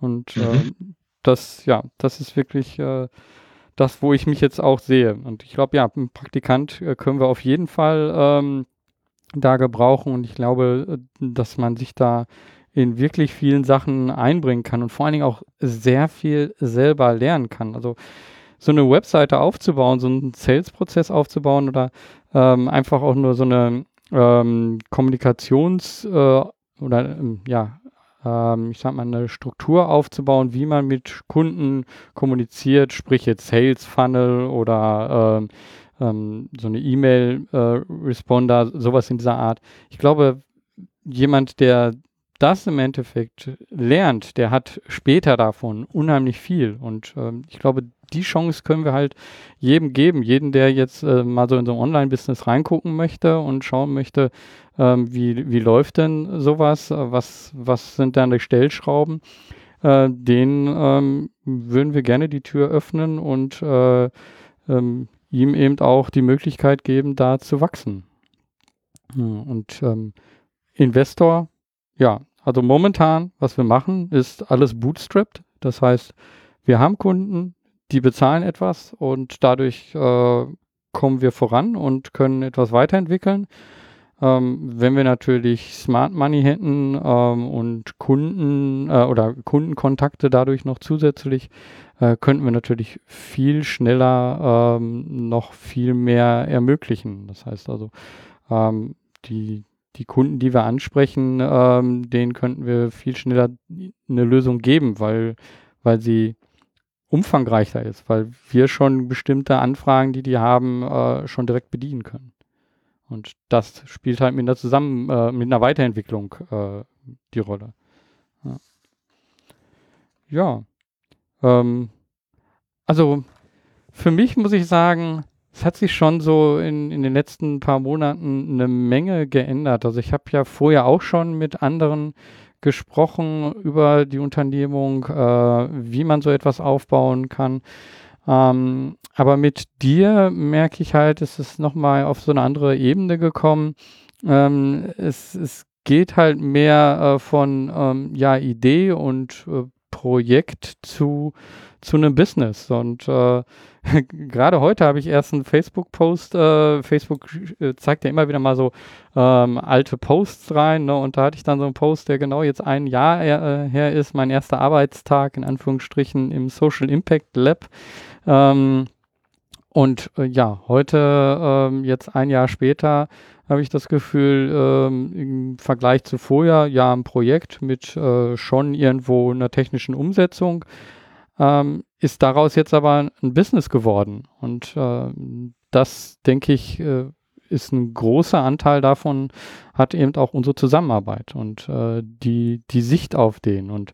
Speaker 1: Und mhm. das, ja, das ist wirklich äh, das, wo ich mich jetzt auch sehe. Und ich glaube, ja, einen Praktikant äh, können wir auf jeden Fall ähm, da gebrauchen. Und ich glaube, äh, dass man sich da in wirklich vielen Sachen einbringen kann und vor allen Dingen auch sehr viel selber lernen kann. Also so eine Webseite aufzubauen, so einen Sales-Prozess aufzubauen oder ähm, einfach auch nur so eine ähm, Kommunikations- äh, oder ähm, ja, ähm, ich sag mal, eine Struktur aufzubauen, wie man mit Kunden kommuniziert, sprich jetzt Sales Funnel oder ähm, ähm, so eine E-Mail-Responder, äh, sowas in dieser Art. Ich glaube, jemand, der das im Endeffekt lernt, der hat später davon unheimlich viel. Und ähm, ich glaube, die Chance können wir halt jedem geben. Jeden, der jetzt äh, mal so in so ein Online-Business reingucken möchte und schauen möchte, ähm, wie, wie läuft denn sowas, was, was sind dann die Stellschrauben, äh, den ähm, würden wir gerne die Tür öffnen und äh, ähm, ihm eben auch die Möglichkeit geben, da zu wachsen. Und ähm, Investor, ja, also momentan, was wir machen, ist alles bootstrapped. Das heißt, wir haben Kunden, die bezahlen etwas und dadurch äh, kommen wir voran und können etwas weiterentwickeln. Ähm, wenn wir natürlich Smart Money hätten ähm, und Kunden äh, oder Kundenkontakte dadurch noch zusätzlich, äh, könnten wir natürlich viel schneller ähm, noch viel mehr ermöglichen. Das heißt also, ähm, die, die Kunden, die wir ansprechen, ähm, denen könnten wir viel schneller eine Lösung geben, weil, weil sie umfangreicher ist, weil wir schon bestimmte Anfragen, die die haben, äh, schon direkt bedienen können. Und das spielt halt mit einer Zusammen, äh, mit einer Weiterentwicklung äh, die Rolle. Ja. ja. Ähm, also für mich muss ich sagen, es hat sich schon so in, in den letzten paar Monaten eine Menge geändert. Also ich habe ja vorher auch schon mit anderen gesprochen über die Unternehmung, äh, wie man so etwas aufbauen kann. Ähm, aber mit dir merke ich halt, es ist nochmal auf so eine andere Ebene gekommen. Ähm, es, es geht halt mehr äh, von ähm, ja, Idee und äh, Projekt zu, zu einem Business. Und äh, gerade heute habe ich erst einen Facebook-Post. Äh, Facebook äh, zeigt ja immer wieder mal so ähm, alte Posts rein. Ne? Und da hatte ich dann so einen Post, der genau jetzt ein Jahr äh, her ist. Mein erster Arbeitstag in Anführungsstrichen im Social Impact Lab. Ähm, und äh, ja, heute, ähm, jetzt ein Jahr später, habe ich das Gefühl, ähm, im Vergleich zu vorher, ja, ein Projekt mit äh, schon irgendwo einer technischen Umsetzung, ähm, ist daraus jetzt aber ein Business geworden. Und äh, das, denke ich, äh, ist ein großer Anteil davon, hat eben auch unsere Zusammenarbeit und äh, die, die Sicht auf den. Und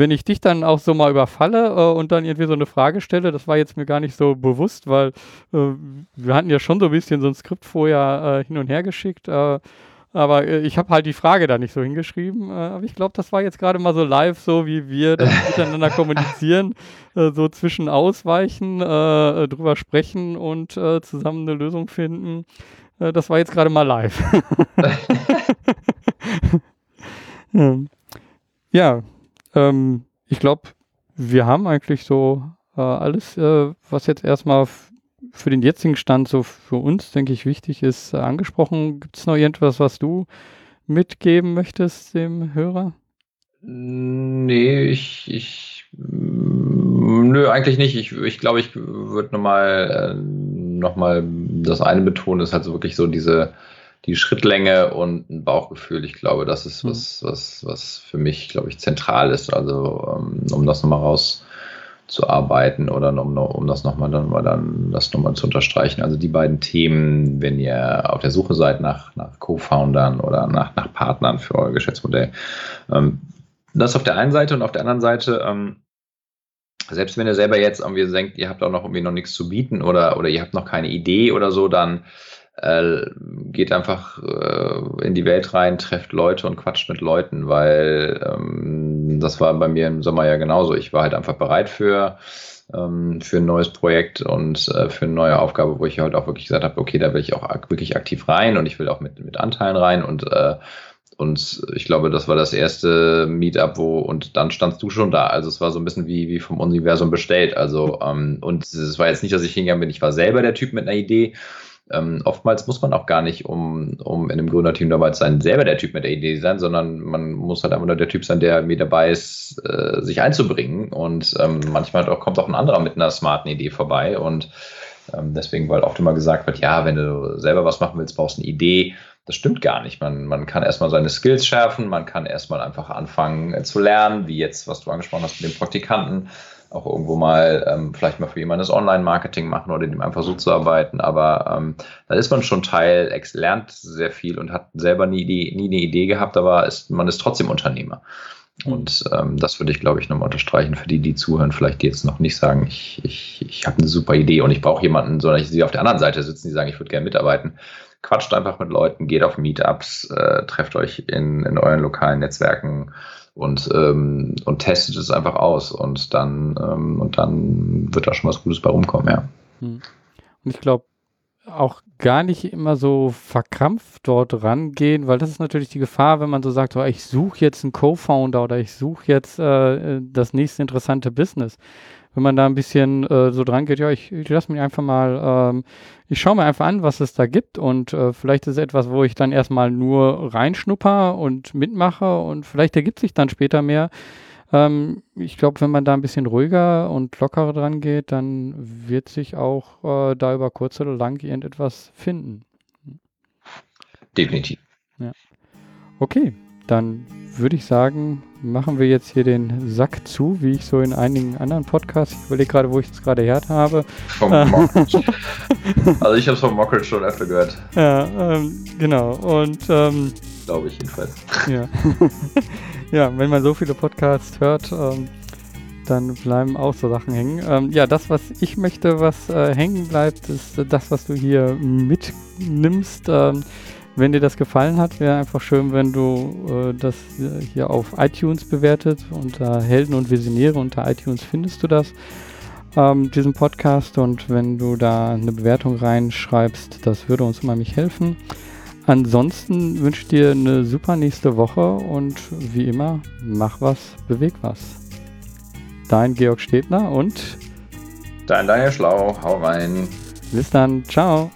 Speaker 1: wenn ich dich dann auch so mal überfalle äh, und dann irgendwie so eine Frage stelle, das war jetzt mir gar nicht so bewusst, weil äh, wir hatten ja schon so ein bisschen so ein Skript vorher äh, hin und her geschickt. Äh, aber äh, ich habe halt die Frage da nicht so hingeschrieben. Äh, aber ich glaube, das war jetzt gerade mal so live, so wie wir miteinander kommunizieren, so zwischen ausweichen, drüber sprechen und zusammen eine Lösung finden. das war jetzt gerade mal live. ja, ähm, ich glaube, wir haben eigentlich so äh, alles, äh, was jetzt erstmal für den jetzigen Stand so für uns, denke ich, wichtig ist, äh, angesprochen. Gibt es noch irgendwas, was du mitgeben möchtest dem Hörer?
Speaker 2: Nee, ich, ich nö, eigentlich nicht. Ich, ich glaube, ich würde nochmal äh, noch mal das eine betonen, ist halt so wirklich so diese die Schrittlänge und ein Bauchgefühl. Ich glaube, das ist was, was, was für mich, glaube ich, zentral ist. Also, ähm, um das nochmal zu arbeiten oder um, um das nochmal dann, dann das nochmal zu unterstreichen. Also die beiden Themen, wenn ihr auf der Suche seid nach, nach Co-Foundern oder nach, nach Partnern für euer Geschäftsmodell. Ähm, das auf der einen Seite und auf der anderen Seite, ähm, selbst wenn ihr selber jetzt irgendwie denkt, ihr habt auch noch irgendwie noch nichts zu bieten oder, oder ihr habt noch keine Idee oder so, dann äh, geht einfach äh, in die Welt rein, trefft Leute und quatscht mit Leuten, weil ähm, das war bei mir im Sommer ja genauso. Ich war halt einfach bereit für, ähm, für ein neues Projekt und äh, für eine neue Aufgabe, wo ich halt auch wirklich gesagt habe, okay, da will ich auch ak wirklich aktiv rein und ich will auch mit, mit Anteilen rein und äh, und ich glaube, das war das erste Meetup, wo, und dann standst du schon da. Also es war so ein bisschen wie, wie vom Universum bestellt. Also, ähm, und es war jetzt nicht, dass ich hingegangen bin, ich war selber der Typ mit einer Idee, ähm, oftmals muss man auch gar nicht, um, um in einem Gründerteam dabei zu sein, selber der Typ mit der Idee sein, sondern man muss halt einfach nur der Typ sein, der mit dabei ist, äh, sich einzubringen. Und ähm, manchmal auch, kommt auch ein anderer mit einer smarten Idee vorbei. Und ähm, deswegen, weil oft immer gesagt wird, ja, wenn du selber was machen willst, brauchst du eine Idee. Das stimmt gar nicht. Man, man kann erstmal seine Skills schärfen, man kann erstmal einfach anfangen äh, zu lernen, wie jetzt, was du angesprochen hast mit dem Praktikanten auch irgendwo mal ähm, vielleicht mal für jemanden das Online-Marketing machen oder dem einfach so zu arbeiten. Aber ähm, da ist man schon Teil, lernt sehr viel und hat selber nie, die, nie eine Idee gehabt, aber ist, man ist trotzdem Unternehmer. Mhm. Und ähm, das würde ich, glaube ich, nochmal unterstreichen für die, die zuhören, vielleicht die jetzt noch nicht sagen, ich, ich, ich habe eine super Idee und ich brauche jemanden, sondern ich sehe auf der anderen Seite sitzen, die sagen, ich würde gerne mitarbeiten. Quatscht einfach mit Leuten, geht auf Meetups, äh, trefft euch in, in euren lokalen Netzwerken und, ähm, und testet es einfach aus und dann, ähm, und dann wird da schon was Gutes bei rumkommen, ja. Hm.
Speaker 1: Und ich glaube, auch gar nicht immer so verkrampft dort rangehen, weil das ist natürlich die Gefahr, wenn man so sagt, oh, ich suche jetzt einen Co-Founder oder ich suche jetzt äh, das nächste interessante Business wenn man da ein bisschen äh, so dran geht, ja, ich, ich lasse mich einfach mal, ähm, ich schaue mir einfach an, was es da gibt und äh, vielleicht ist es etwas, wo ich dann erstmal nur reinschnupper und mitmache und vielleicht ergibt sich dann später mehr. Ähm, ich glaube, wenn man da ein bisschen ruhiger und lockerer dran geht, dann wird sich auch äh, da über kurz oder lang irgendetwas finden.
Speaker 2: Definitiv.
Speaker 1: Ja. Okay, dann würde ich sagen, machen wir jetzt hier den Sack zu, wie ich so in einigen anderen Podcasts, ich überlege gerade, wo ich es gerade her habe. Vom
Speaker 2: also ich habe es vom Mockel schon öfter gehört.
Speaker 1: Ja, ähm, genau. Und ähm,
Speaker 2: glaube ich jedenfalls.
Speaker 1: Ja. ja, wenn man so viele Podcasts hört, ähm, dann bleiben auch so Sachen hängen. Ähm, ja, das, was ich möchte, was äh, hängen bleibt, ist das, was du hier mitnimmst. Ähm, wenn dir das gefallen hat, wäre einfach schön, wenn du äh, das hier auf iTunes bewertet. Unter Helden und Visionäre unter iTunes findest du das, ähm, diesen Podcast. Und wenn du da eine Bewertung reinschreibst, das würde uns unheimlich helfen. Ansonsten wünsche ich dir eine super nächste Woche und wie immer, mach was, beweg was. Dein Georg Stebner und
Speaker 2: dein Daniel Schlau, hau rein.
Speaker 1: Bis dann, ciao.